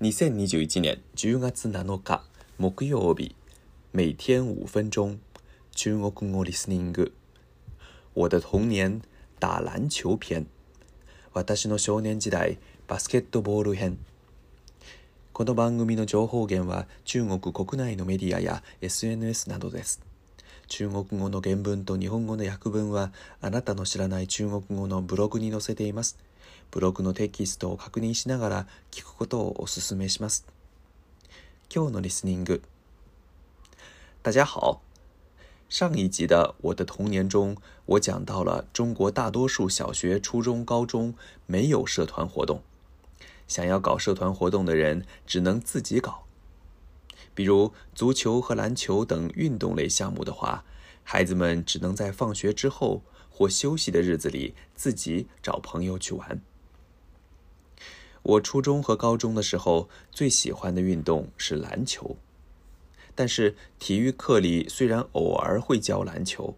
2021年10月7日木曜日，每天五分钟中国語リスニング。我的童年打篮球篇。私の少年時代バスケットボール編。この番組の情報源は中国国内のメディアや SNS などです。中国語の原文と日本語の訳文はあなたの知らない中国語のブログに載せています。ブログのテキストを確認しながら聞くことをお勧めします。今日のリスニング。大家好，上一集的《我的童年》中，我讲到了中国大多数小学、初中、高中没有社团活动，想要搞社团活动的人只能自己搞。比如足球和篮球等运动类项目的话，孩子们只能在放学之后或休息的日子里自己找朋友去玩。 我初中和高中的时候最喜欢的运动是篮球，但是体育课里虽然偶尔会教篮球，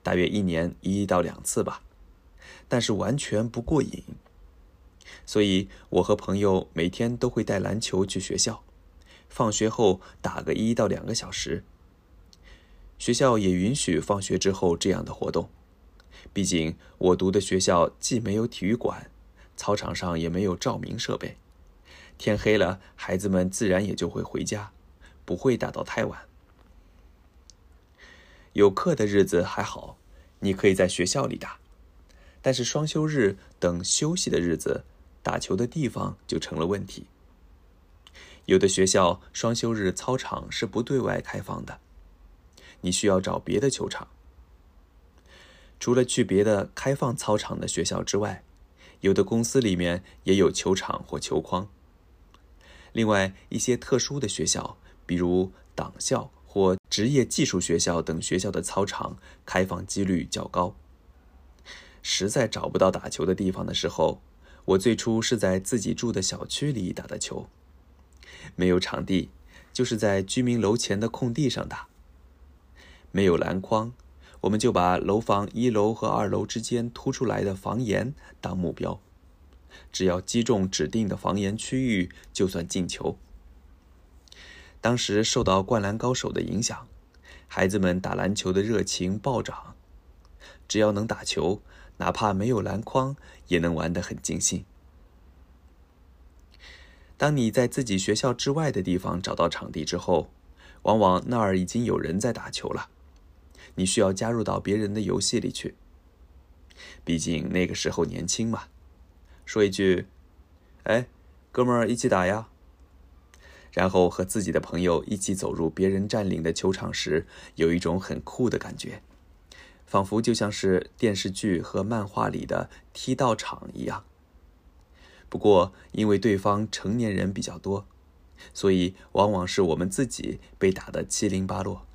大约一年一到两次吧，但是完全不过瘾。所以我和朋友每天都会带篮球去学校，放学后打个一到两个小时。学校也允许放学之后这样的活动，毕竟我读的学校既没有体育馆。操场上也没有照明设备，天黑了，孩子们自然也就会回家，不会打到太晚。有课的日子还好，你可以在学校里打，但是双休日等休息的日子，打球的地方就成了问题。有的学校双休日操场是不对外开放的，你需要找别的球场。除了去别的开放操场的学校之外，有的公司里面也有球场或球框。另外，一些特殊的学校，比如党校或职业技术学校等学校的操场开放几率较高。实在找不到打球的地方的时候，我最初是在自己住的小区里打的球。没有场地，就是在居民楼前的空地上打。没有篮筐。我们就把楼房一楼和二楼之间凸出来的房檐当目标，只要击中指定的房檐区域，就算进球。当时受到《灌篮高手》的影响，孩子们打篮球的热情暴涨，只要能打球，哪怕没有篮筐，也能玩得很尽兴。当你在自己学校之外的地方找到场地之后，往往那儿已经有人在打球了。你需要加入到别人的游戏里去，毕竟那个时候年轻嘛。说一句：“哎，哥们儿，一起打呀！”然后和自己的朋友一起走入别人占领的球场时，有一种很酷的感觉，仿佛就像是电视剧和漫画里的踢道场一样。不过，因为对方成年人比较多，所以往往是我们自己被打得七零八落。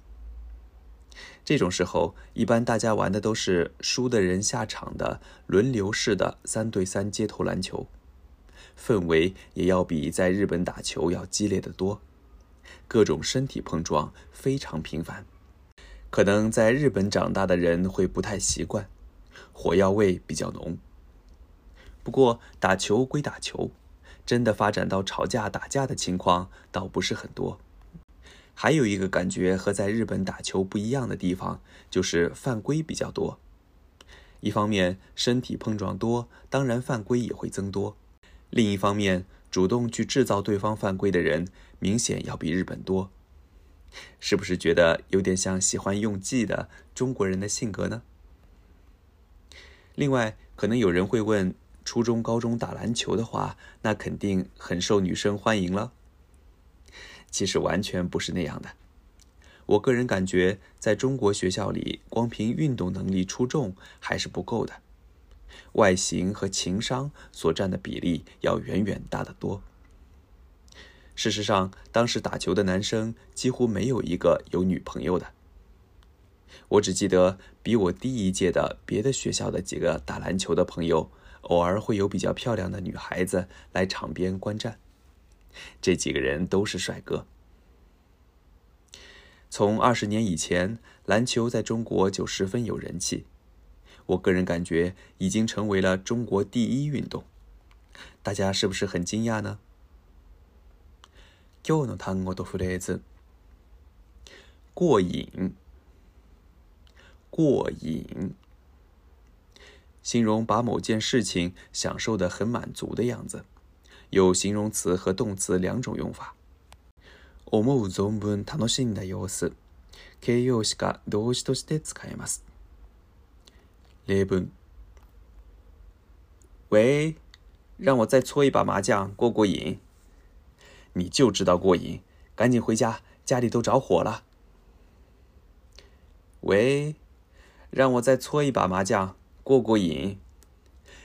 这种时候，一般大家玩的都是输的人下场的轮流式的三对三街头篮球，氛围也要比在日本打球要激烈的多，各种身体碰撞非常频繁。可能在日本长大的人会不太习惯，火药味比较浓。不过打球归打球，真的发展到吵架打架的情况倒不是很多。还有一个感觉和在日本打球不一样的地方，就是犯规比较多。一方面身体碰撞多，当然犯规也会增多；另一方面，主动去制造对方犯规的人明显要比日本多。是不是觉得有点像喜欢用计的中国人的性格呢？另外，可能有人会问：初中、高中打篮球的话，那肯定很受女生欢迎了。其实完全不是那样的。我个人感觉，在中国学校里，光凭运动能力出众还是不够的，外形和情商所占的比例要远远大得多。事实上，当时打球的男生几乎没有一个有女朋友的。我只记得比我低一届的别的学校的几个打篮球的朋友，偶尔会有比较漂亮的女孩子来场边观战。这几个人都是帅哥。从二十年以前，篮球在中国就十分有人气。我个人感觉，已经成为了中国第一运动。大家是不是很惊讶呢？ 今日の単語とフレーズ。过瘾，过瘾，形容把某件事情享受的很满足的样子。 有形容词和动词两种用法。思う存分楽しんだ様子。形容詞か動詞として使えます。例文。喂，让我再搓一把麻将过过瘾。你就知道过瘾，赶紧回家，家里都着火了。喂，让我再搓一把麻将过过瘾。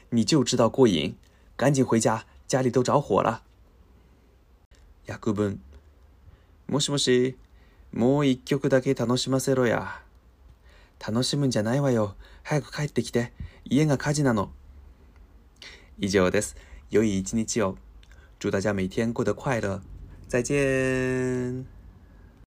你就知道过瘾，赶紧回家， 家里都着火了。訳文。もしもし、もう一曲だけ楽しませろや。楽しむんじゃないわよ。早く帰ってきて。家が火事なの。以上です。良い一日を。祝大家每天过得快乐。再见。